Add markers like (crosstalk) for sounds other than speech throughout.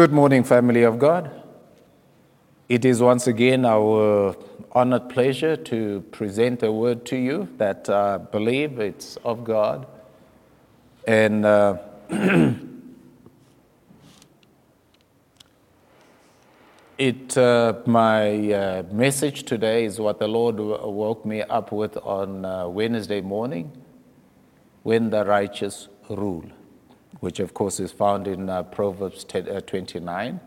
Good morning, family of God. It is once again our honored pleasure to present a word to you that I believe it's of God. And uh, (clears throat) it, uh, my uh, message today is what the Lord woke me up with on uh, Wednesday morning when the righteous rule which of course is found in uh, Proverbs 10, uh, 29.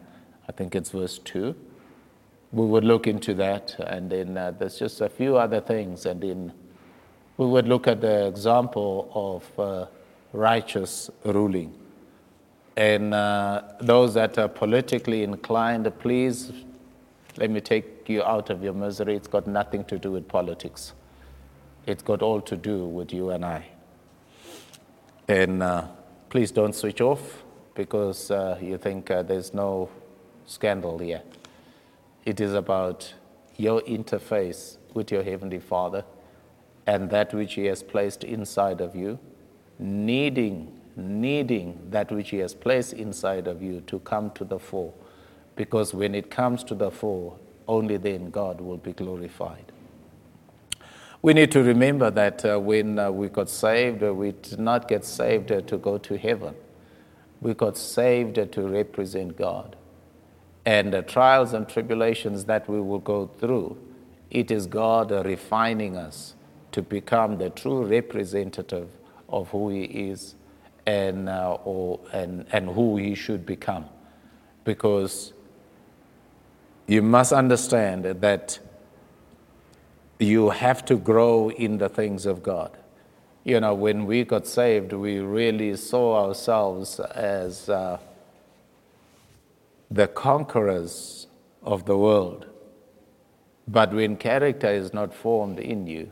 I think it's verse 2. We would look into that, and then uh, there's just a few other things, and then we would look at the example of uh, righteous ruling. And uh, those that are politically inclined, please let me take you out of your misery. It's got nothing to do with politics, it's got all to do with you and I. And uh, please don't switch off because uh, you think uh, there's no scandal here. It is about your interface with your Heavenly Father and that which He has placed inside of you, needing, needing that which He has placed inside of you to come to the fore. Because when it comes to the fore, only then God will be glorified. We need to remember that uh, when uh, we got saved, uh, we did not get saved uh, to go to heaven. We got saved uh, to represent God. And the trials and tribulations that we will go through, it is God refining us to become the true representative of who He is and, uh, or, and, and who He should become. Because you must understand that you have to grow in the things of God. You know, when we got saved, we really saw ourselves as uh, the conquerors of the world. But when character is not formed in you,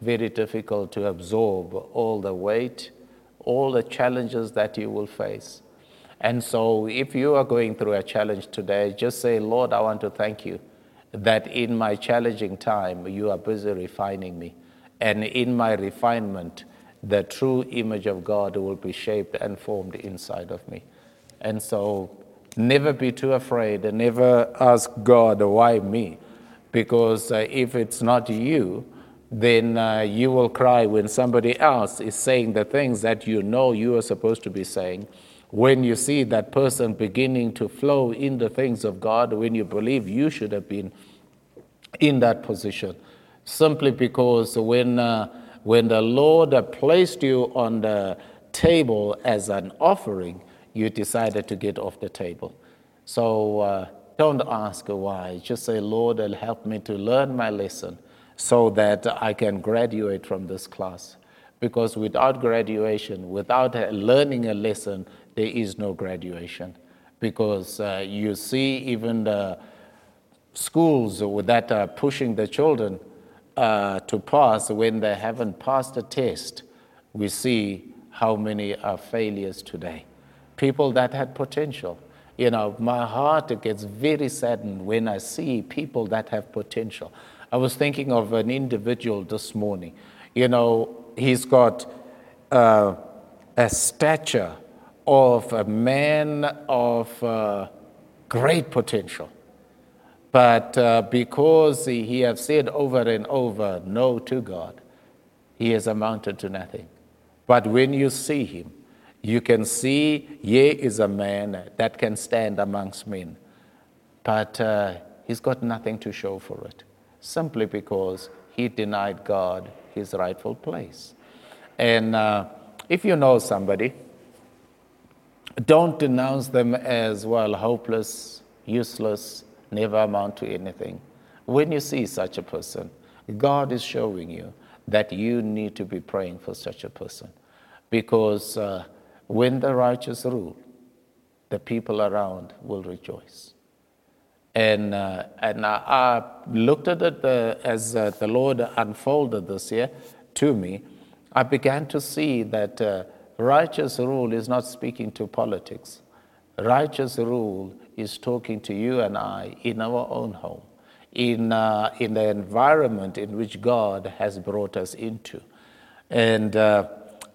very difficult to absorb all the weight, all the challenges that you will face. And so, if you are going through a challenge today, just say, Lord, I want to thank you that in my challenging time, you are busy refining me. And in my refinement, the true image of God will be shaped and formed inside of me. And so, never be too afraid and never ask God, why me? Because uh, if it's not you, then uh, you will cry when somebody else is saying the things that you know you are supposed to be saying when you see that person beginning to flow in the things of God, when you believe you should have been in that position, simply because when, uh, when the Lord placed you on the table as an offering, you decided to get off the table. So uh, don't ask why. Just say, Lord, help me to learn my lesson so that I can graduate from this class. Because without graduation, without learning a lesson, there is no graduation because uh, you see even the schools that are pushing the children uh, to pass when they haven't passed a test, we see how many are failures today. People that had potential. You know, my heart gets very saddened when I see people that have potential. I was thinking of an individual this morning. You know, he's got uh, a stature of a man of uh, great potential. But uh, because he, has said over and over no to God, he has amounted to nothing. But when you see him, you can see he is a man that can stand amongst men. But uh, he's got nothing to show for it, simply because he denied God his rightful place. And uh, if you know somebody, don't denounce them as, well, hopeless, useless, never amount to anything. When you see such a person, God is showing you that you need to be praying for such a person. Because uh, when the righteous rule, the people around will rejoice. And, uh, and I, I, looked at it uh, as uh, the Lord unfolded this here to me. I began to see that uh, Righteous rule is not speaking to politics. Righteous rule is talking to you and I in our own home, in, uh, in the environment in which God has brought us into. And uh,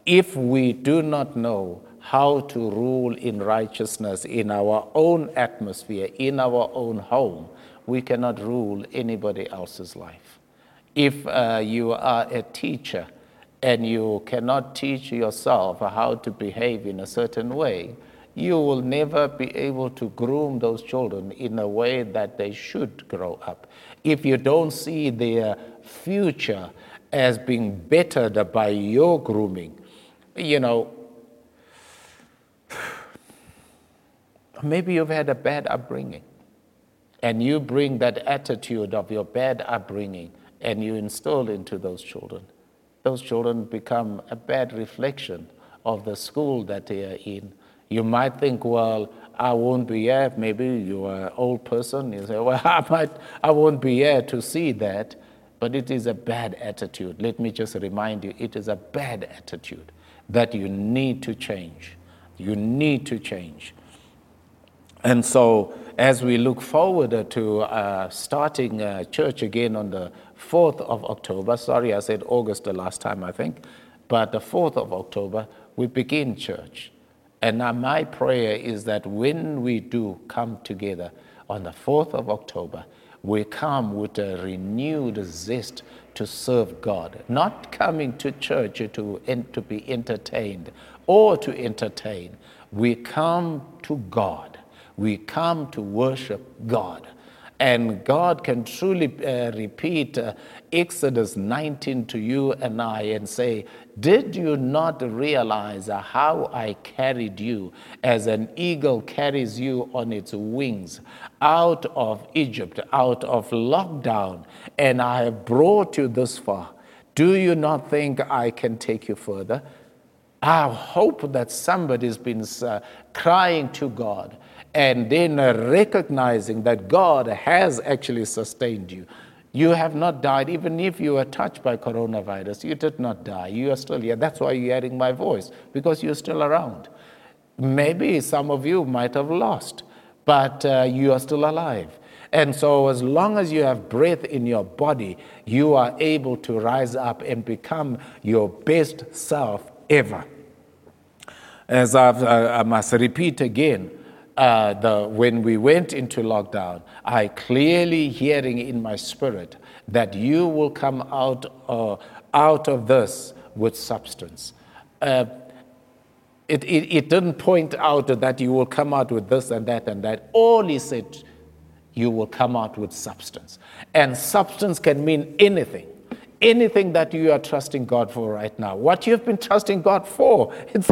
if we do not know how to rule in righteousness in our own atmosphere, in our own home, we cannot rule anybody else's life. If uh, you are a teacher and you cannot teach yourself how to behave in a certain way, you will never be able to groom those children in a way that they should grow up. If you don't see their future as being bettered by your grooming, you know, maybe you've had a bad upbringing and you bring that attitude of your bad upbringing and you instill into those children. Those children become a bad reflection of the school that they are in you might think, well, I won't be here. Maybe you're an old person. You say, well, (laughs) I, might, I won't be here to see that. But it is a bad attitude. Let me just remind you it is a bad attitude that you need to change. You need to change. And so, as we look forward to uh, starting uh, church again on the 4th of October, sorry, I said August the last time, I think, but the 4th of October, we begin church. And now my prayer is that when we do come together on the 4th of October, we come with a renewed zest to serve God, not coming to church to, to be entertained or to entertain. We come to God. We come to worship God. And God can truly uh, repeat uh, Exodus 19 to you and I and say, Did you not realize uh, how I carried you as an eagle carries you on its wings out of Egypt, out of lockdown, and I have brought you this far? Do you not think I can take you further? I hope that somebody's been uh, crying to God and then recognizing that God has actually sustained you. You have not died, even if you were touched by coronavirus, you did not die. You are still here. That's why you're hearing my voice, because you're still around. Maybe some of you might have lost, but uh, you are still alive. And so, as long as you have breath in your body, you are able to rise up and become your best self ever. As I've, uh, I must repeat again, uh, the, when we went into lockdown, I clearly hearing in my spirit that you will come out, uh, out of this with substance. Uh, it, it, it didn't point out that you will come out with this and that and that. All he said, you will come out with substance. And substance can mean anything anything that you are trusting God for right now, what you've been trusting God for, it's,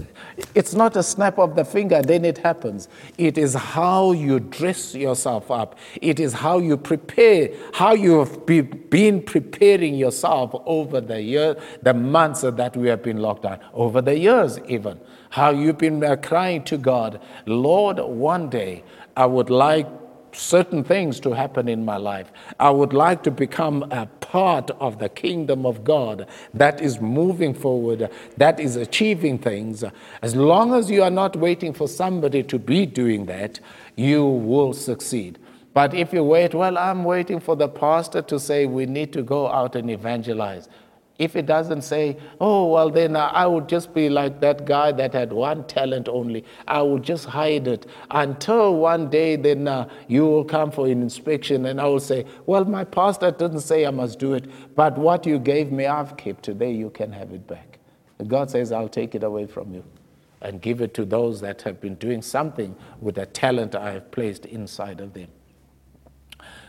it's not a snap of the finger, then it happens. It is how you dress yourself up, it is how you prepare, how you have be, been preparing yourself over the year, the months that we have been locked down, over the years even. How you've been uh, crying to God, Lord, one day I would like certain things to happen in my life. I would like to become a part of the kingdom of God that is moving forward, that is achieving things. As long as you are not waiting for somebody to be doing that, you will succeed. But if you wait, well, I'm waiting for the pastor to say we need to go out and evangelize. If it doesn't say, oh, well, then I would just be like that guy that had one talent only. I would just hide it until one day then uh, you will come for an inspection and I will say, well, my pastor didn't say I must do it, but what you gave me, I've kept. Today you can have it back. God says, I'll take it away from you and give it to those that have been doing something with the talent I have placed inside of them.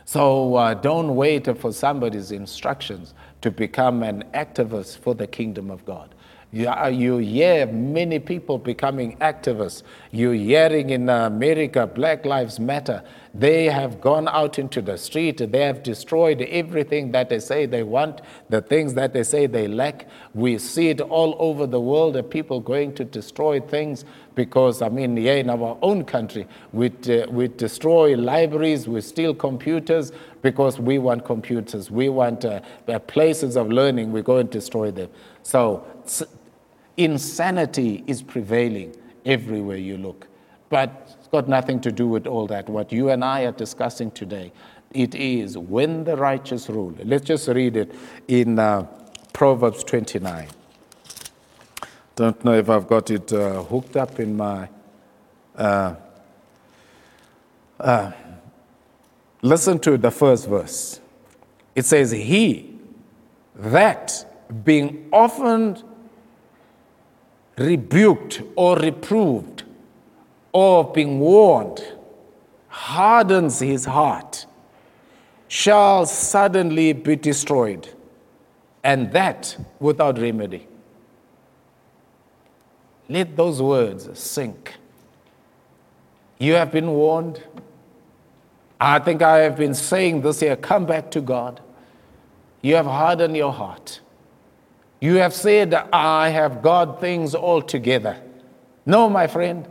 So uh, don't wait for somebody's instructions to become an activist for the kingdom of God. You, hear many people becoming activists. You're hearing in America, Black Lives Matter. They have gone out into the street. They have destroyed everything that they say they want, the things that they say they lack. We see it all over the world, the people going to destroy things because, I mean, here in our own country, we, uh, we destroy libraries, we steal computers because we want computers. We want uh, places of learning, we go and destroy them. So Insanity is prevailing everywhere you look. But it's got nothing to do with all that. What you and I are discussing today, it is when the righteous rule. Let's just read it in uh, Proverbs 29. Don't know if I've got it uh, hooked up in my. Uh, uh, listen to the first verse. It says, He that being often rebuked or reproved or being warned hardens his heart shall suddenly be destroyed, and that without remedy. Let those words sink. You have been warned. I think I have been saying this year come back to God. You have hardened your heart. You have said, I have got things all together. No, my friend.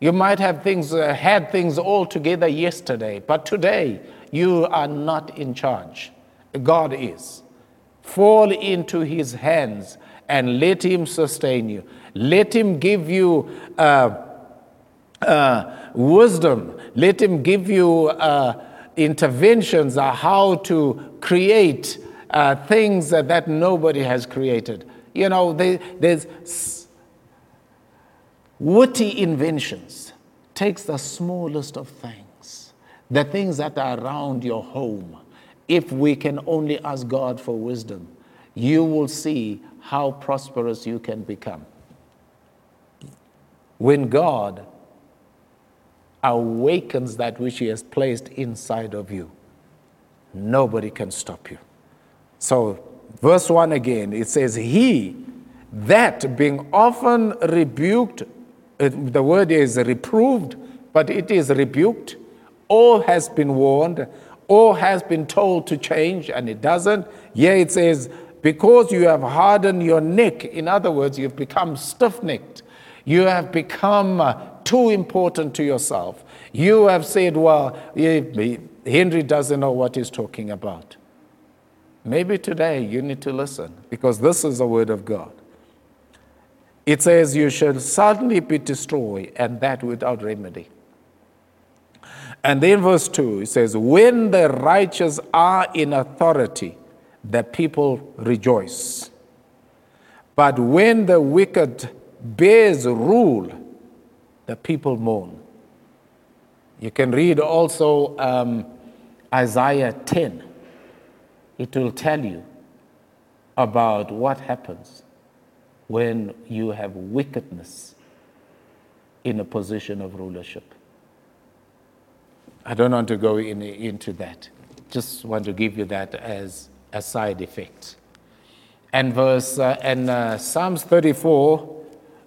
You might have things, uh, had things all together yesterday, but today you are not in charge. God is. Fall into his hands and let him sustain you. Let him give you uh, uh, wisdom. Let him give you uh, interventions on how to create uh, things that nobody has created. You know, they, there's witty inventions. Takes the smallest of things, the things that are around your home. If we can only ask God for wisdom, you will see how prosperous you can become. When God awakens that which He has placed inside of you, nobody can stop you. So, verse 1 again, it says, He that being often rebuked, the word is reproved, but it is rebuked, or has been warned, or has been told to change, and it doesn't. Here it says, because you have hardened your neck, in other words, you've become stiff necked, you have become uh, too important to yourself. You have said, Well, Henry doesn't know what he's talking about. Maybe today you need to listen because this is the word of God. It says, You shall suddenly be destroyed, and that without remedy. And then verse 2, it says, When the righteous are in authority, the people rejoice. But when the wicked bears rule, the people mourn. You can read also um, Isaiah 10 it will tell you about what happens when you have wickedness in a position of rulership. I don't want to go in, into that. Just want to give you that as a side effect. And verse uh, and uh, Psalms 34,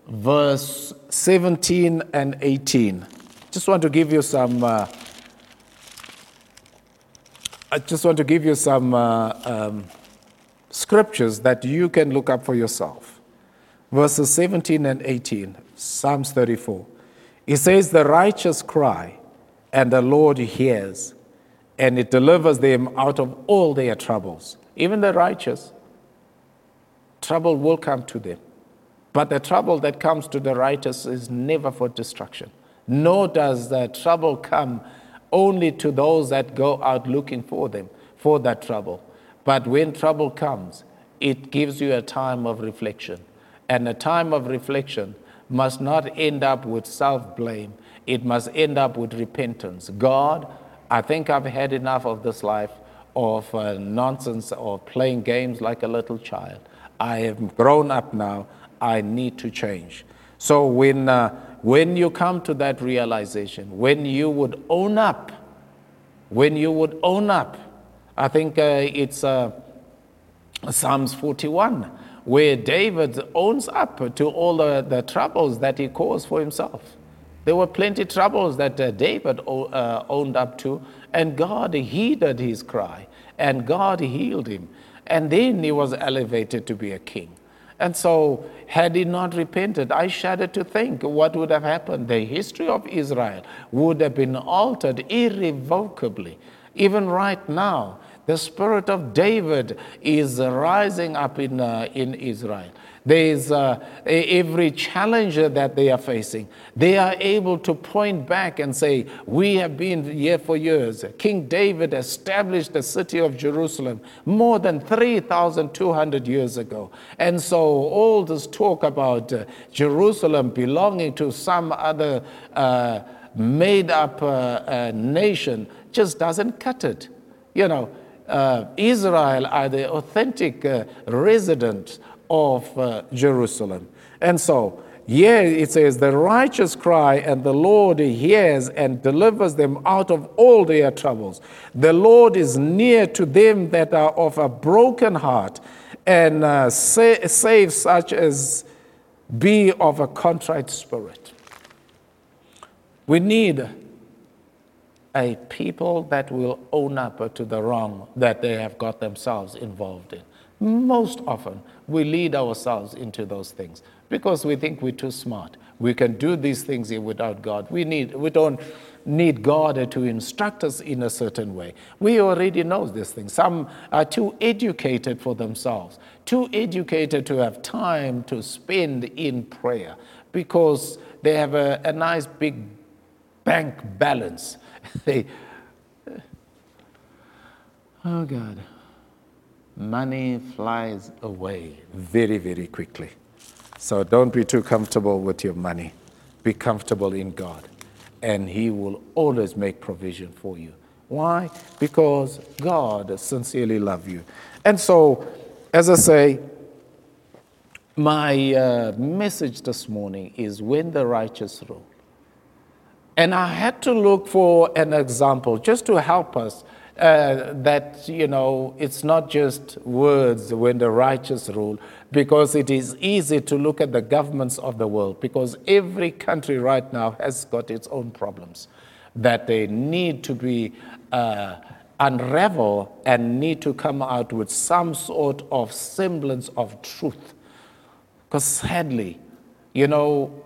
verse 17 and 18. Just want to give you some. Uh, I just want to give you some uh, um, scriptures that you can look up for yourself. Verses 17 and 18, Psalms 34. It says, The righteous cry, and the Lord hears, and it delivers them out of all their troubles. Even the righteous, trouble will come to them. But the trouble that comes to the righteous is never for destruction, nor does the trouble come only to those that go out looking for them, for that trouble. But when trouble comes, it gives you a time of reflection. And a time of reflection must not end up with self blame, it must end up with repentance. God, I think I've had enough of this life of uh, nonsense or playing games like a little child. I have grown up now. I need to change. So when uh, when you come to that realization, when you would own up, when you would own up, I think uh, it's uh, Psalms 41, where David owns up to all the, the, troubles that he caused for himself. There were plenty troubles that uh, David uh, owned up to, and God heeded his cry, and God healed him. And then he was elevated to be a king. And so, had he not repented, I shudder to think what would have happened. The history of Israel would have been altered irrevocably. Even right now, the spirit of David is rising up in, uh, in Israel. There is uh, every challenge that they are facing. They are able to point back and say, We have been here for years. King David established the city of Jerusalem more than 3,200 years ago. And so all this talk about uh, Jerusalem belonging to some other uh, made up uh, uh, nation just doesn't cut it. You know, uh, Israel are the authentic uh, residents of uh, Jerusalem. And so, here it says, The righteous cry, and the Lord hears and delivers them out of all their troubles. The Lord is near to them that are of a broken heart, and uh, sa- save such as be of a contrite spirit. We need a people that will own up to the wrong that they have got themselves involved in. Most often, we lead ourselves into those things because we think we're too smart. We can do these things without God. We, need, we don't need God to instruct us in a certain way. We already know these things. Some are too educated for themselves, too educated to have time to spend in prayer because they have a, a nice big bank balance. (laughs) they, oh God money flies away very, very quickly. So don't be too comfortable with your money. Be comfortable in God, and He will always make provision for you. Why? Because God sincerely loves you. And so, as I say, my uh, message this morning is when the righteous rule. And I had to look for an example just to help us uh, that, you know, it's not just words when the righteous rule, because it is easy to look at the governments of the world, because every country right now has got its own problems that they need to be uh, unravel and need to come out with some sort of semblance of truth. Because sadly, you know,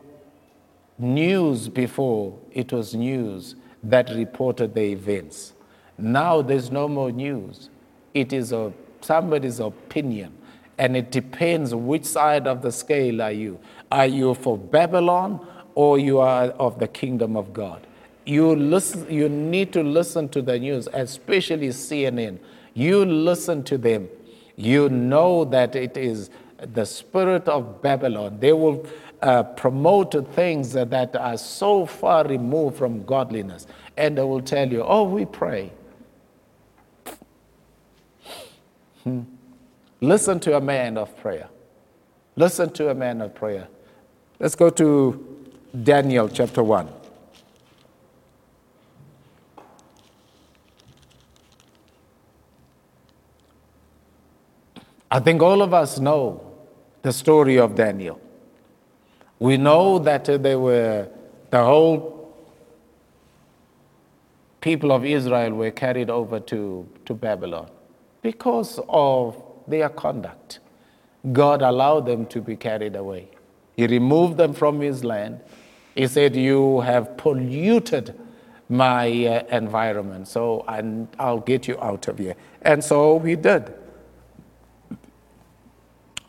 news before it was news that reported the events. Now there's no more news. It is a, somebody's opinion. And it depends which side of the scale are you. Are you for Babylon or you are of the kingdom of God? You, listen, you need to listen to the news, especially CNN. You listen to them. You know that it is the spirit of Babylon. They will uh, promote things that are so far removed from godliness. And they will tell you, oh, we pray. Hmm. Listen to a man of prayer. Listen to a man of prayer. Let's go to Daniel chapter 1. I think all of us know the story of Daniel. We know that they were, the whole people of Israel were carried over to, to Babylon because of their conduct. God allowed them to be carried away. He removed them from his land. He said, You have polluted my uh, environment, so i I'll get you out of here. And so he did.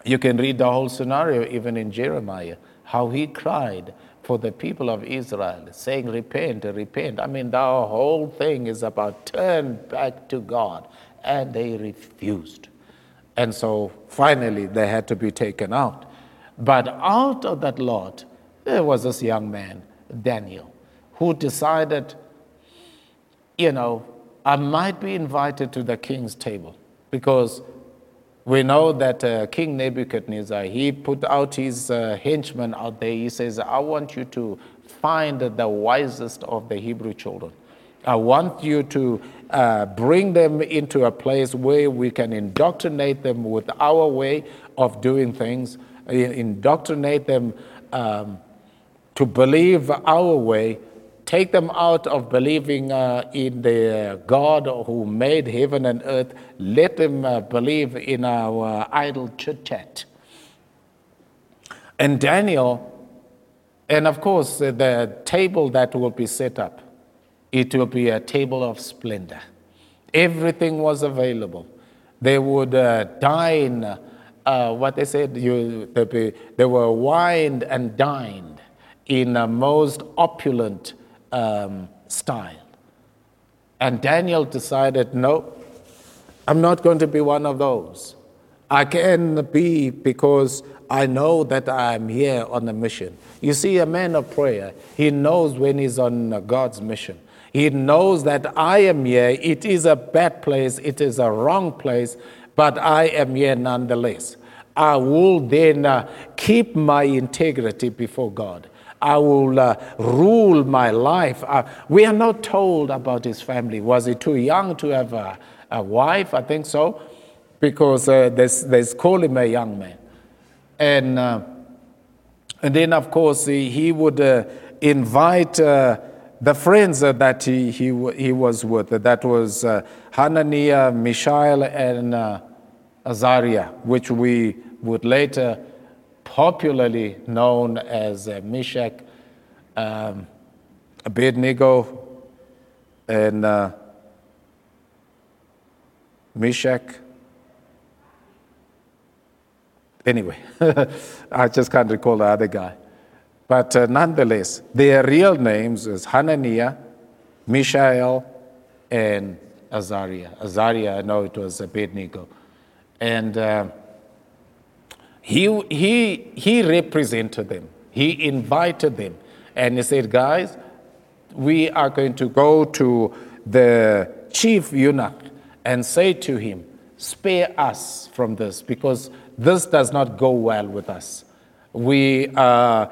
You can read the whole scenario even in Jeremiah, how he cried for the people of Israel, saying, Repent, repent. I mean, the whole thing is about turn back to God and they refused. And so finally they had to be taken out. But out of that lot, there was this young man, Daniel, who decided, you know, I might be invited to the king's table because we know that uh, King Nebuchadnezzar, he put out his uh, henchmen out there. He says, I want you to find the wisest of the Hebrew children. I want you to uh, bring them into a place where we can indoctrinate them with our way of doing things, indoctrinate them um, to believe our way, take them out of believing uh, in the God who made heaven and earth, let them uh, believe in our idle chit chat. And Daniel, and of course, the table that will be set up it will be a table of splendor. Everything was available. They would uh, dine, uh, what they said, you, they, they were wined and dined in a most opulent um, style. And Daniel decided, no, I'm not going to be one of those. I can be because I know that I am here on a mission. You see, a man of prayer, he knows when he's on God's mission. He knows that I am here. It is a bad place, it is a wrong place, but I am here nonetheless. I will then uh, keep my integrity before God. I will uh, rule my life. Uh, we are not told about his family. Was he too young to have a, a wife? I think so, because uh, they call him a young man. And, uh, and then, of course, he, he would uh, invite uh, the friends that he, he, he was with. That was uh, Hananiah, Mishael, and uh, Azariah, which we would later popularly known as uh, Meshach, um, Abednego, and uh, Meshach. Anyway, (laughs) I just can't recall the other guy. But uh, nonetheless, their real names is Hananiah, Mishael, and Azariah. Azariah, I know it was Abednego. And uh, he, he, he represented them, he invited them. And he said, Guys, we are going to go to the chief eunuch and say to him, Spare us from this, because this does not go well with us. We are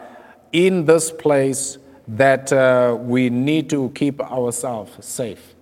in this place that uh, we need to keep ourselves safe.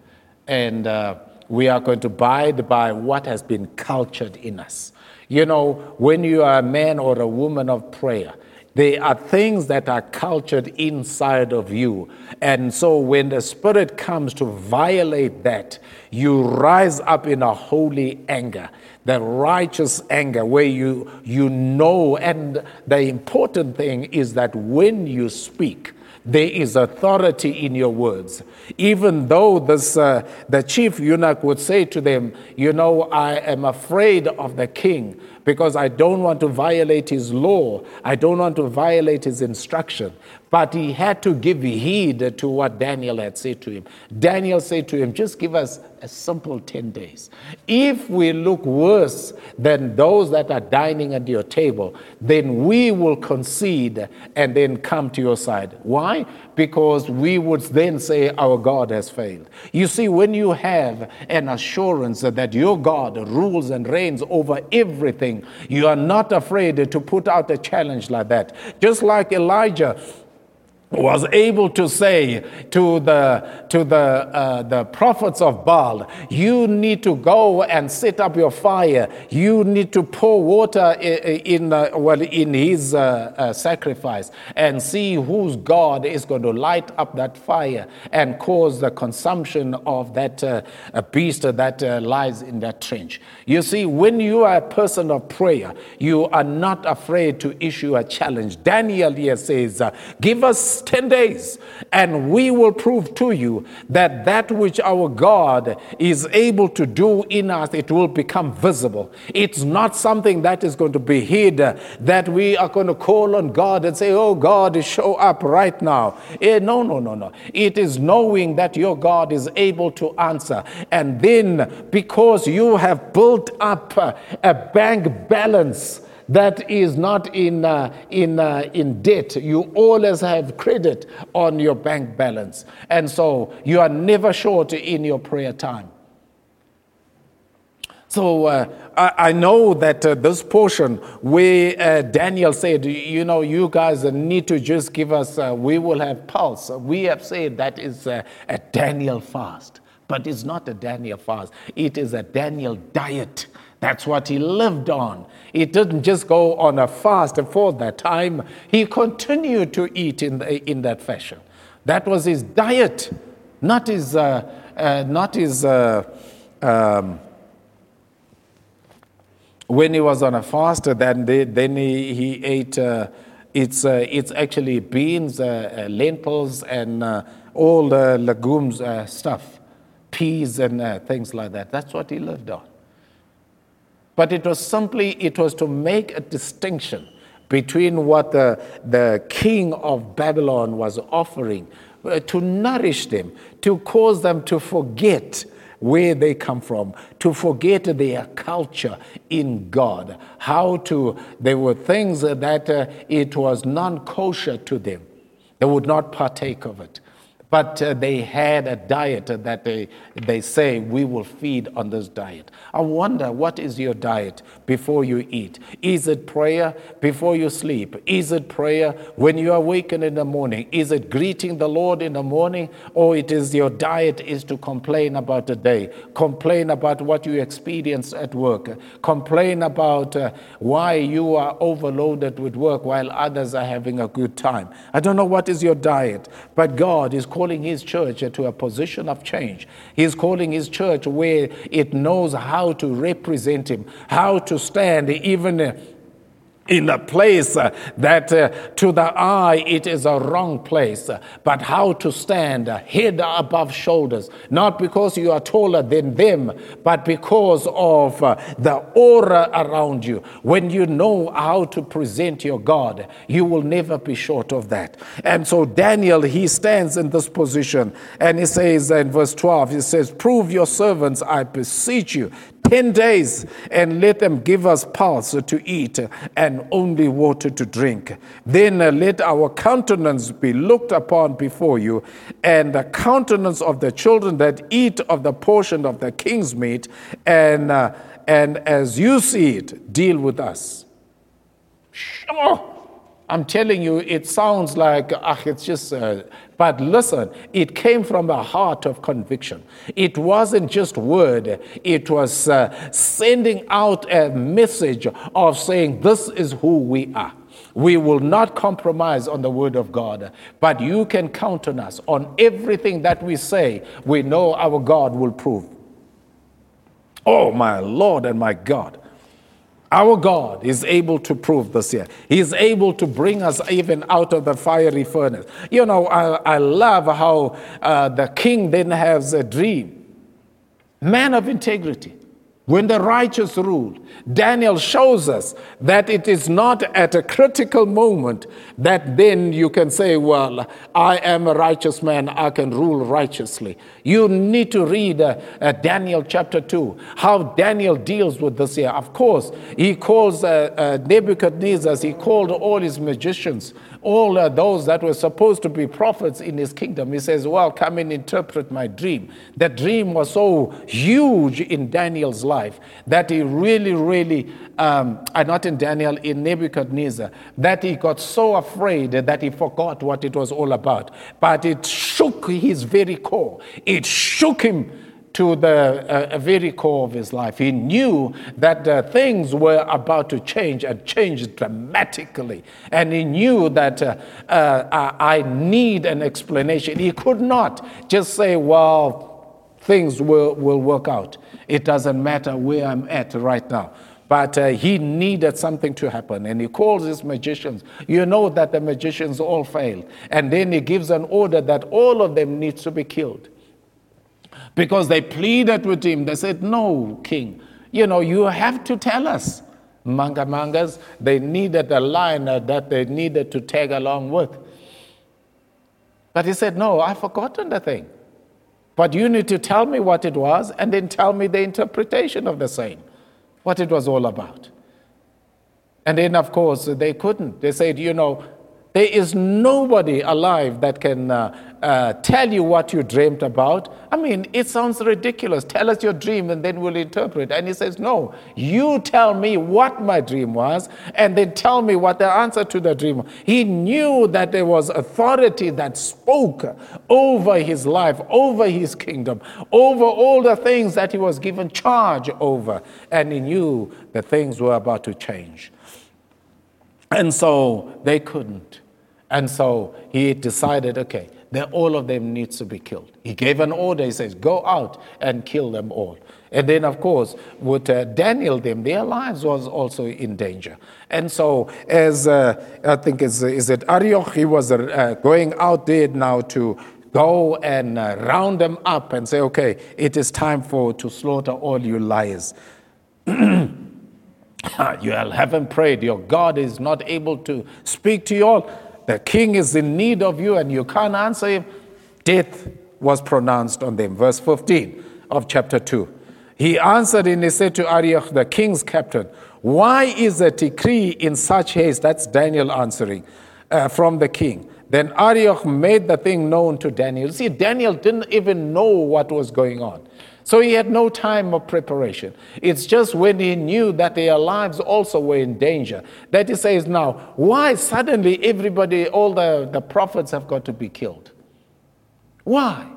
And uh, we are going to abide by what has been cultured in us. You know, when you are a man or a woman of prayer, there are things that are cultured inside of you. And so when the Spirit comes to violate that, you rise up in a holy anger the righteous anger where you, you know, and the important thing is that when you speak, there is authority in your words. Even though this, uh, the chief eunuch would say to them, You know, I am afraid of the king because I don't want to violate his law, I don't want to violate his instruction. But he had to give heed to what Daniel had said to him. Daniel said to him, Just give us a simple 10 days. If we look worse than those that are dining at your table, then we will concede and then come to your side. Why? Because we would then say our God has failed. You see, when you have an assurance that your God rules and reigns over everything, you are not afraid to put out a challenge like that. Just like Elijah was able to say to the to the uh, the prophets of Baal, you need to go and set up your fire. You need to pour water in, in uh, well in his uh, uh, sacrifice and see whose God is going to light up that fire and cause the consumption of that uh, beast that uh, lies in that trench. You see, when you are a person of prayer, you are not afraid to issue a challenge. Daniel here says, "Give us." 10 days, and we will prove to you that that which our God is able to do in us, it will become visible. It's not something that is going to be hid, that we are going to call on God and say, Oh, God, show up right now. Eh, no, no, no, no. It is knowing that your God is able to answer. And then, because you have built up a bank balance, that is not in, uh, in, uh, in debt. You always have credit on your bank balance. And so you are never short in your prayer time. So uh, I, I, know that uh, this portion where uh, Daniel said, you know, you guys need to just give us, uh, we will have pulse. We have said that is a Daniel fast, but it's not a Daniel fast. It is a Daniel diet. That's what he lived on. He didn't just go on a fast for that time, he continued to eat in, the, in that fashion. That was his diet, not his, uh, uh, not his uh, um, when he was on a fast, then, they, then he, he ate, uh, it's, uh, it's actually beans, uh, lentils, and all the legumes stuff peas and things like that. That's what he lived on. But it was simply, it was to make a distinction between what the, the king of Babylon was offering, uh, to nourish them, to cause them to forget where they come from, to forget their culture in God, how to, there were things that uh, it was non kosher to them. They would not partake of it. But uh, they had a diet that they, they say, we will feed on this diet. I wonder, what is your diet before you eat? Is it prayer before you sleep? Is it prayer when you awaken in the morning? Is it greeting the Lord in the morning? Or it is your diet is to complain about the day, complain about what you experience at work, complain about uh, why you are overloaded with work while others are having a good time. I don't know what is your diet, but God is calling his church to a position of change. He's calling his church where it knows how to represent him, how to stand even in a place uh, that uh, to the eye it is a wrong place, uh, but how to stand head above shoulders, not because you are taller than them, but because of the aura around you. When you know how to present your God, you will never be short of that. And so Daniel, he stands in this position and he says in verse 12, he says, Prove your servants, I beseech you, 10 days and let them give us pulse to eat and only water to drink. Then uh, let our countenance be looked upon before you, and the countenance of the children that eat of the portion of the king's meat, and, uh, and as you see it, deal with us. Sure. I'm telling you, it sounds like, ah, it's just, uh, but listen, it came from a heart of conviction. It wasn't just word, it was uh, sending out a message of saying, this is who we are. We will not compromise on the word of God, but you can count on us. On everything that we say, we know our God will prove. Oh, my Lord and my God. Our God is able to prove this here. He is able to bring us even out of the fiery furnace. You know, I, I love how uh, the king then has a dream. Man of integrity when the righteous rule. Daniel shows us that it is not at a critical moment that then you can say, Well, I am a righteous man, I can rule righteously. You need to read uh, uh, Daniel chapter 2, how Daniel deals with this here. Of course, he calls uh, uh Nebuchadnezzar, he called all his magicians all those that were supposed to be prophets in his kingdom. He says, Well, come and interpret my dream. That dream was so huge in Daniel's life that he really, really, um, uh, not in Daniel, in Nebuchadnezzar, that he got so afraid that he forgot what it was all about. But it shook his very core, it shook him to the uh, very core of his life. He knew that uh, things were about to change and change dramatically. And he knew that uh, uh I need an explanation. He could not just say, well, things will, will work out. It doesn't matter where I'm at right now. But uh, he needed something to happen. And he calls his magicians. You know that the magicians all failed. And then he gives an order that all of them need to be killed because they pleaded with him. They said, No, king, you know, you have to tell us. Manga mangas, they needed a line that they needed to tag along with. But he said, No, I've forgotten the thing. But you need to tell me what it was and then tell me the interpretation of the same, what it was all about. And then, of course, they couldn't. They said, You know, there is nobody alive that can uh, uh, tell you what you dreamed about. I mean, it sounds ridiculous. Tell us your dream and then we'll interpret. And he says, No, you tell me what my dream was and then tell me what the answer to the dream was. He knew that there was authority that spoke over his life, over his kingdom, over all the things that he was given charge over. And he knew that things were about to change. And so they couldn't. And so he decided, okay, that all of them needs to be killed. He gave an order. He says, go out and kill them all. And then, of course, with uh, Daniel, them, their lives was also in danger. And so, as uh, I think is, is it Arioch, he was uh, going out there now to go and uh, round them up and say, okay, it is time for to slaughter all you liars. (clears throat) you haven't prayed. Your God is not able to speak to you all. The king is in need of you and you can't answer him. Death was pronounced on them. Verse 15 of chapter 2. He answered and he said to Arioch, the king's captain, Why is a decree in such haste? That's Daniel answering uh, from the king. Then Arioch made the thing known to Daniel. See, Daniel didn't even know what was going on. So he had no time of preparation. It's just when he knew that their lives also were in danger that he says, Now, why suddenly everybody, all the, the prophets have got to be killed? Why?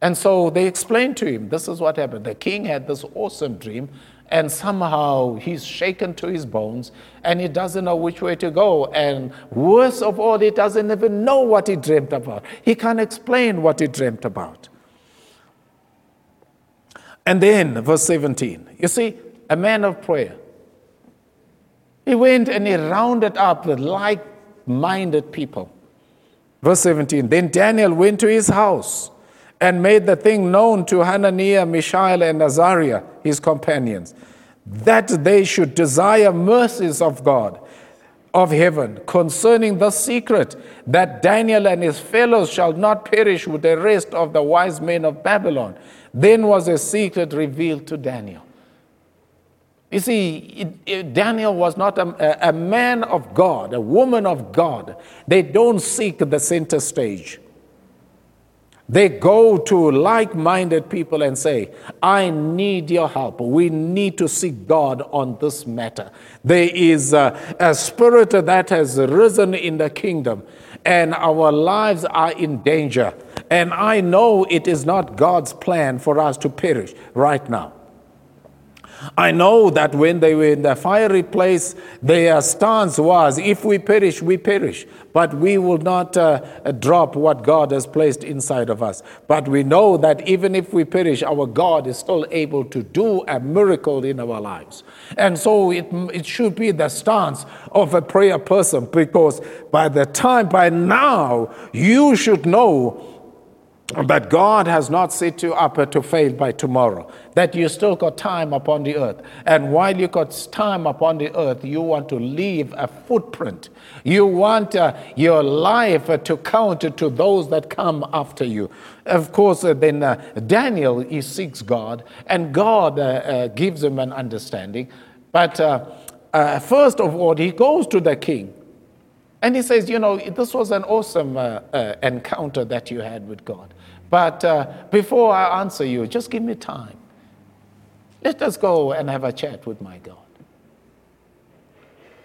And so they explained to him, This is what happened. The king had this awesome dream and somehow he's shaken to his bones and he doesn't know which way to go. And worst of all, he doesn't even know what he dreamt about. He can't explain what he dreamt about. And then, verse 17, you see, a man of prayer. He went and he rounded up the like minded people. Verse 17, then Daniel went to his house and made the thing known to Hananiah, Mishael, and Azariah, his companions, that they should desire mercies of God, of heaven, concerning the secret, that Daniel and his fellows shall not perish with the rest of the wise men of Babylon. Then was a secret revealed to Daniel. You see, Daniel was not a, a man of God, a woman of God. They don't seek the center stage. They go to like minded people and say, I need your help. We need to seek God on this matter. There is a, a, spirit that has risen in the kingdom, and our lives are in danger. And I know it is not God's plan for us to perish right now. I know that when they were in the fiery place, their stance was if we perish, we perish. But we will not uh, drop what God has placed inside of us. But we know that even if we perish, our God is still able to do a miracle in our lives. And so it, it should be the stance of a prayer person because by the time, by now, you should know but God has not set you up to fail by tomorrow, that you still got time upon the earth. And while you got time upon the earth, you want to leave a footprint. You want uh, your life to count to those that come after you. Of course, uh, then uh, Daniel, he seeks God, and God uh, uh, gives him an understanding. But first of all, he goes to the king. And he says, You know, this was an awesome encounter that you had with God. But uh, before I answer you, just give me time. Let us go and have a chat with my God.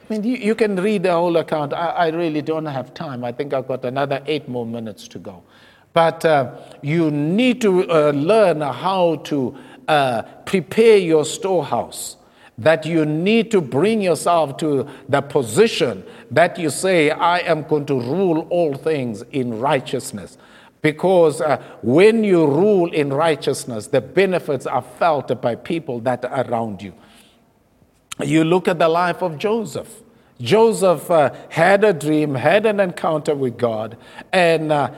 I mean, you, you can read the whole account. I, I, really don't have time. I think I've got another eight more minutes to go. But uh, you need to uh, learn how to uh, prepare your storehouse. That you need to bring yourself to the position that you say, I am going to rule all things in righteousness. Because uh, when you rule in righteousness, the benefits are felt by people that are around you. You look at the life of Joseph. Joseph uh, had a dream, had an encounter with God, and uh,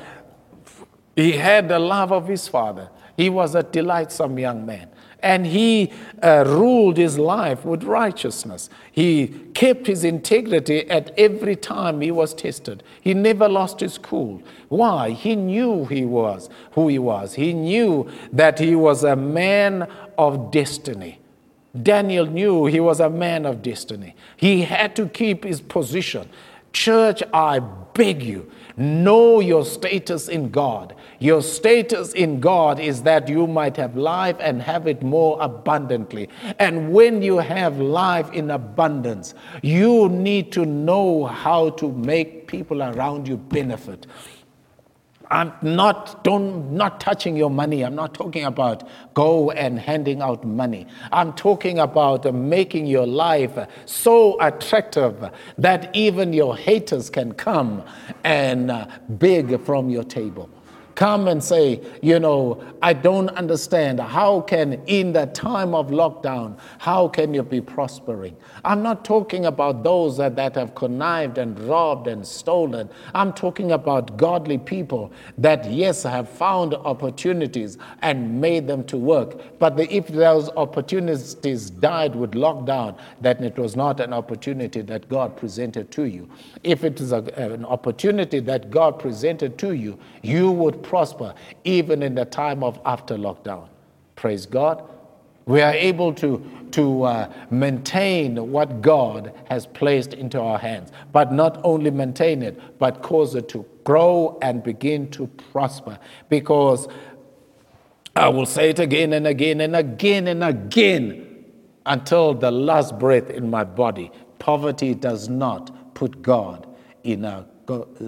he had the love of his father. He was a delightsome young man and he uh, ruled his life with righteousness. He kept his integrity at every time he was tested. He never lost his cool. Why? He knew he was who he was. He knew that he was a man of destiny. Daniel knew he was a man of destiny. He had to keep his position. Church, I beg you, know your status in God. Your status in God is that you might have life and have it more abundantly. And when you have life in abundance, you need to know how to make people around you benefit. I'm not don't not touching your money. I'm not talking about go and handing out money. I'm talking about making your life so attractive that even your haters can come and uh, beg from your table. Come and say, you know, I don't understand. How can, in the time of lockdown, how can you be prospering? I'm not talking about those that, that have connived and robbed and stolen. I'm talking about godly people that, yes, have found opportunities and made them to work. But the, if those opportunities died with lockdown, then it was not an opportunity that God presented to you. If it is a, an opportunity that God presented to you, you would prosper even in the time of after lockdown. Praise God. We are able to, to uh, maintain what God has placed into our hands, but not only maintain it, but cause it to grow and begin to prosper. Because I will say it again and again and again and again until the last breath in my body. Poverty does not put God in a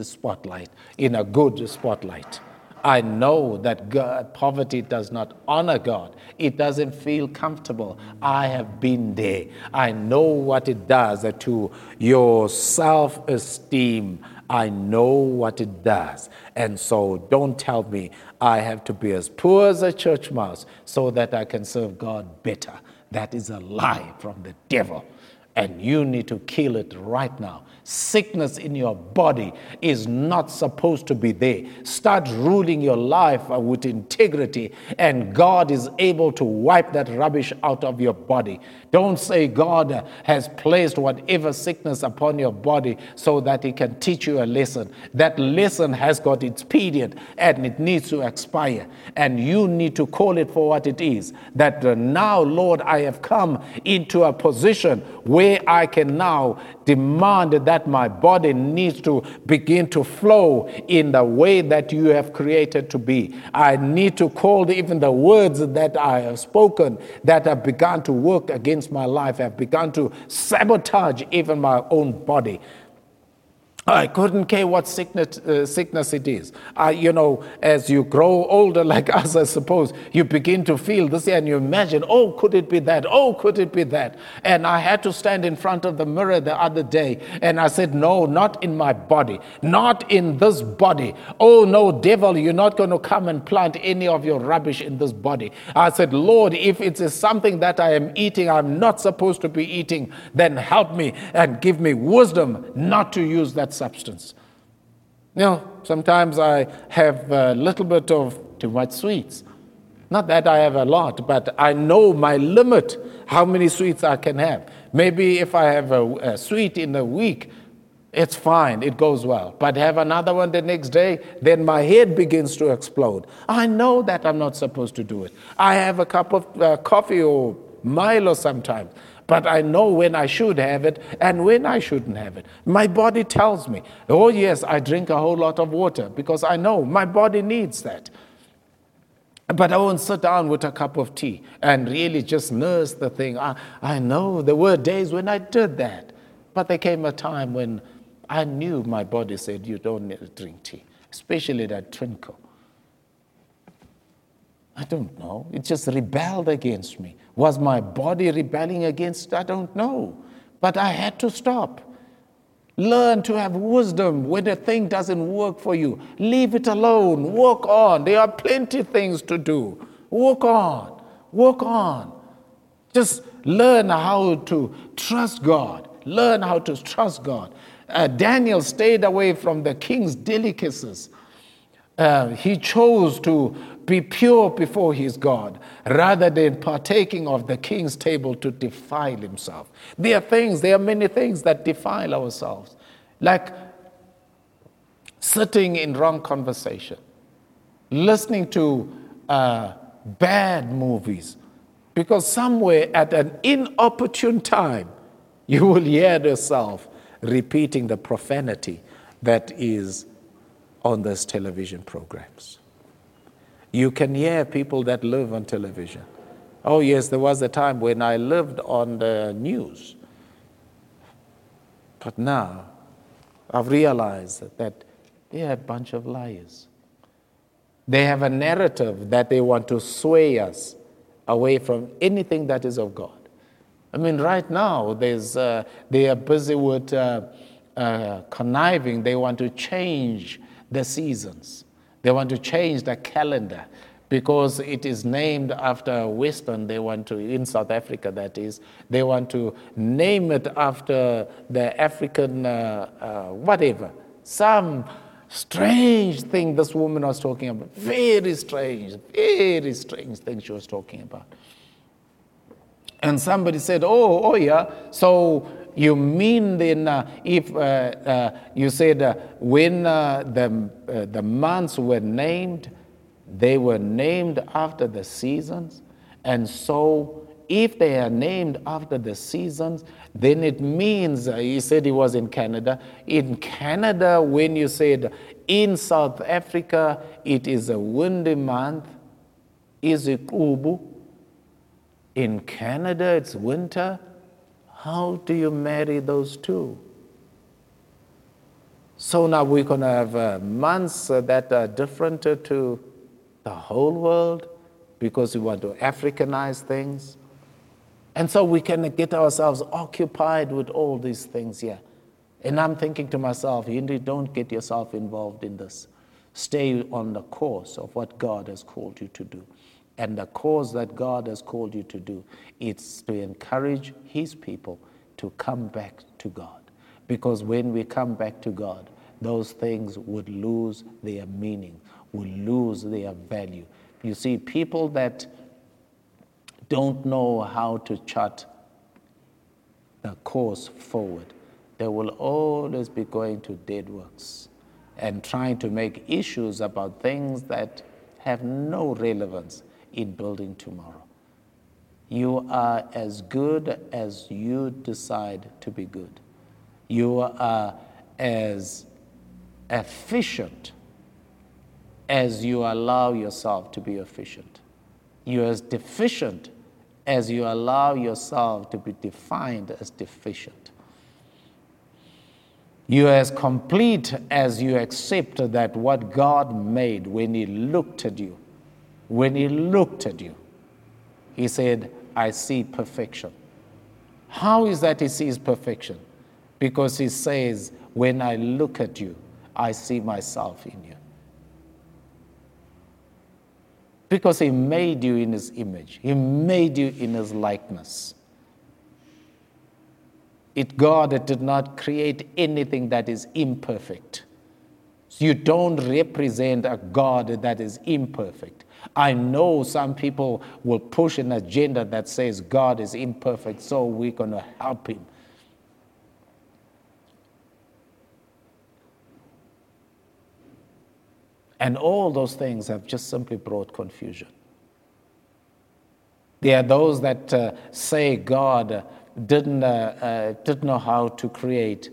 spotlight, in a good spotlight. I know that God, poverty does not honor God. It doesn't feel comfortable. I have been there. I know what it does to your self esteem. I know what it does. And so don't tell me I have to be as poor as a church mouse so that I can serve God better. That is a lie from the devil. And you need to kill it right now sickness in your body is not supposed to be there. Start ruling your life with integrity, and God is able to wipe that rubbish out of your body. Don't say God has placed whatever sickness upon your body so that He can teach you a lesson. That lesson has got its period and it needs to expire. And you need to call it for what it is. That now, Lord, I have come into a position where I can now demand that my body needs to begin to flow in the way that you have created to be. I need to call even the words that I have spoken that have begun to work against my life, have begun to sabotage even my own body. I couldn't care what sickness, uh, sickness it is. Uh, you know, as you grow older, (laughs) like us, I suppose, you begin to feel this and you imagine, oh, could it be that? Oh, could it be that? And I had to stand in front of the mirror the other day and I said, no, not in my body, not in this body. Oh, no, devil, you're not going to come and plant any of your rubbish in this body. I said, Lord, if it is something that I am eating, I'm not supposed to be eating, then help me and give me wisdom not to use that substance. You know, sometimes I have a little bit of too much sweets. Not that I have a lot, but I know my limit, how many sweets I can have. Maybe if I have a, a sweet in a week, it's fine, it goes well. But have another one the next day, then my head begins to explode. I know that I'm not supposed to do it. I have a cup of uh, coffee or Milo sometimes but I know when I should have it and when I shouldn't have it. My body tells me, oh, yes, I drink a whole lot of water because I know my body needs that. But I won't sit down with a cup of tea and really just nurse the thing. I, I know there were days when I did that, but there came a time when I knew my body said, You don't need to drink tea, especially that twinkle. I don't know. It just rebelled against me. Was my body rebelling against? I don't know. But I had to stop. Learn to have wisdom when a thing doesn't work for you. Leave it alone. Walk on. There are plenty things to do. Walk on. Walk on. Just learn how to trust God. Learn how to trust God. Uh, Daniel stayed away from the king's delicacies. Uh, he chose to be pure before his God rather than partaking of the king's table to defile himself. There are things, there are many things that defile ourselves, like sitting in wrong conversation, listening to uh, bad movies, because somewhere at an inopportune time, you will hear yourself repeating the profanity that is on those television programs. You can hear people that live on television. Oh, yes, there was a time when I lived on the news. But now I've realized that they're a bunch of liars. They have a narrative that they want to sway us away from anything that is of God. I mean, right now, there's, uh, they are busy with uh, uh, conniving. They want to change the seasons. They want to change the calendar because it is named after Western. They want to, in South Africa, that is, they want to name it after the African, uh, uh, whatever. Some strange thing this woman was talking about. Very strange, very strange thing she was talking about. And somebody said, Oh, oh yeah, so you mean then uh, if uh, you said uh, when uh, the, uh, the months were named, they were named after the seasons. And so if they are named after the seasons, then it means, he said he was in Canada. In Canada, when you said in South Africa, it is a windy month, is it Ubu? In Canada, it's winter. How do you marry those two? So now we're going to have uh, months that are different to the whole world because we want to Africanize things. And so we can get ourselves occupied with all these things here. And I'm thinking to myself, Henry, don't get yourself involved in this. Stay on the course of what God has called you to do. And the cause that God has called you to do It's to encourage His people to come back to God. Because when we come back to God, those things would lose their meaning, would lose their value. You see, people that don't know how to chart the course forward, they will always be going to dead works and trying to make issues about things that have no relevance in building tomorrow. You are as good as you decide to be good. You are as efficient as you allow yourself to be efficient. You're as deficient as you allow yourself to be defined as deficient. You're as complete as you accept that what God made when He looked at you, when He looked at you, He said, I see perfection. How is that He sees perfection? Because He says, When I look at you, I see myself in you. Because he made you in his image, he made you in his likeness. It God that did not create anything that is imperfect. So You don't represent a God that is imperfect. I know some people will push an agenda that says God is imperfect, so we're going to help him. And all those things have just simply brought confusion. There are those that uh, say God didn't, uh, uh, didn't know how to create.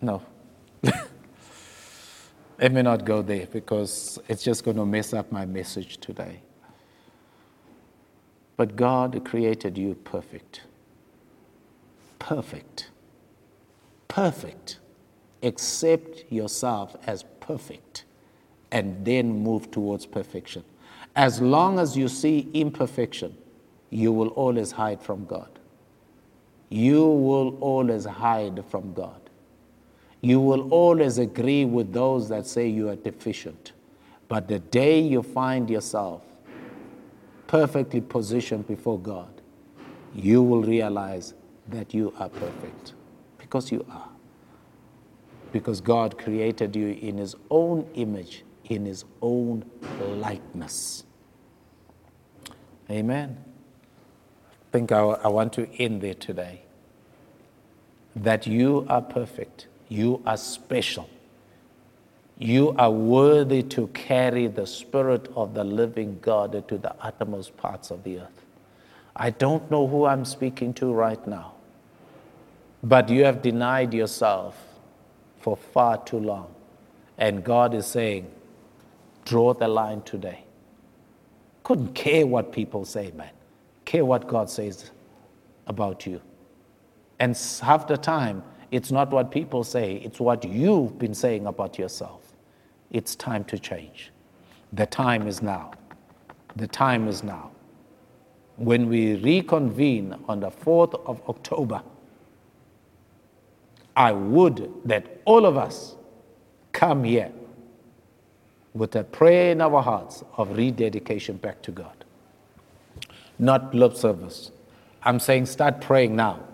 No. (laughs) Let me not go there because it's just going to mess up my message today. But God created you perfect. Perfect. Perfect accept yourself as perfect and then move towards perfection. As long as you see imperfection, you will always hide from God. You will always hide from God. You will always agree with those that say you are deficient. But the day you find yourself perfectly positioned before God, you will realize that you are perfect because you are because God created you in His own image, in His own likeness. Amen. I think I, I want to end there today. That you are perfect, you are special, you are worthy to carry the Spirit of the living God to the uttermost parts of the earth. I don't know who I'm speaking to right now, but you have denied yourself for far too long. And God is saying, draw the line today. Couldn't care what people say, man. Care what God says about you. And half the time, it's not what people say, it's what you've been saying about yourself. It's time to change. The time is now. The time is now. When we reconvene on the 4th of October, I would that all of us come here with a prayer in our hearts of rededication back to God. Not lip service. I'm saying start praying now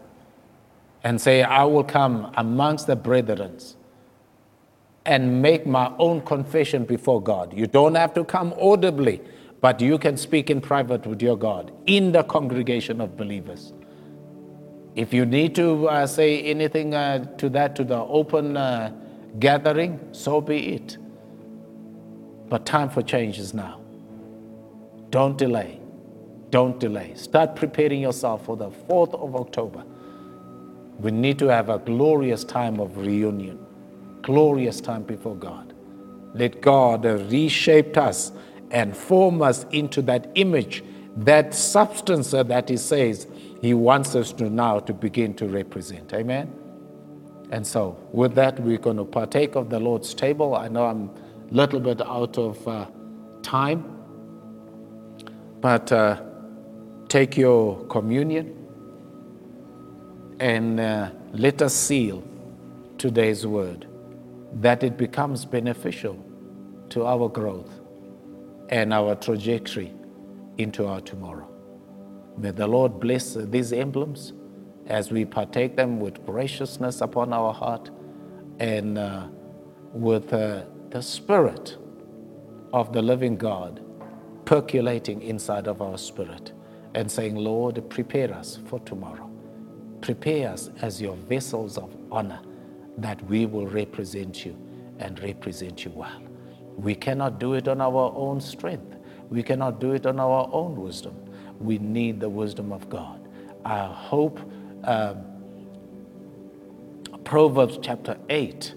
and say, I will come amongst the brethren and make my own confession before God. You don't have to come audibly, but you can speak in private with your God in the congregation of believers. If you need to uh, say anything uh, to that, to the open uh, gathering, so be it. But time for change is now. Don't delay. Don't delay. Start preparing yourself for the 4th of October. We need to have a glorious time of reunion, glorious time before God. Let God reshape us and form us into that image, that substance that He says He wants us to now to begin to represent. Amen. And so, with that, we're going to partake of the Lord's table. I know I'm a little bit out of uh, time, but uh, take your communion and uh, let us seal today's word that it becomes beneficial to our growth and our trajectory into our tomorrow. May the Lord bless these emblems as we partake them with graciousness upon our heart and uh, with uh, the Spirit of the living God percolating inside of our spirit and saying, Lord, prepare us for tomorrow. Prepare us as your vessels of honor that we will represent you and represent you well. We cannot do it on our own strength. We cannot do it on our own wisdom. We need the wisdom of God. I hope um, Proverbs chapter 8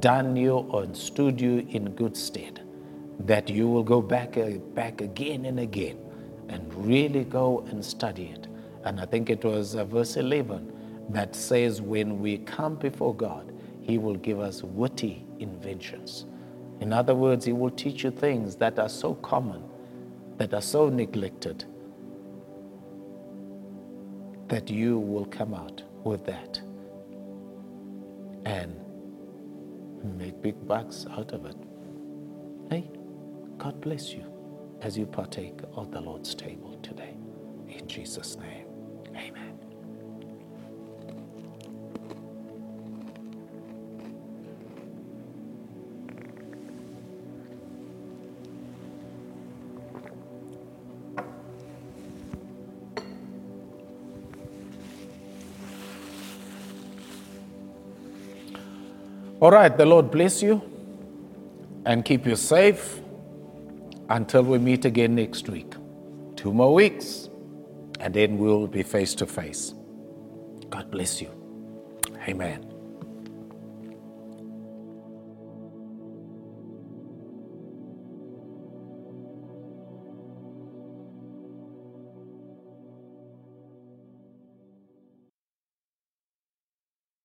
done you or stood you in good stead, that you will go back, uh, back again and again and really go and study it. And I think it was uh, verse 11 that says, when we come before God, He will give us witty inventions. In other words, He will teach you things that are so common, that are so neglected, that you will come out with that and make big bucks out of it. Hey, God bless you as you partake of the Lord's table today. In Jesus' name, All right, the Lord bless you and keep you safe until we meet again next week. Two more weeks, and then we'll be face to face. God bless you. Amen.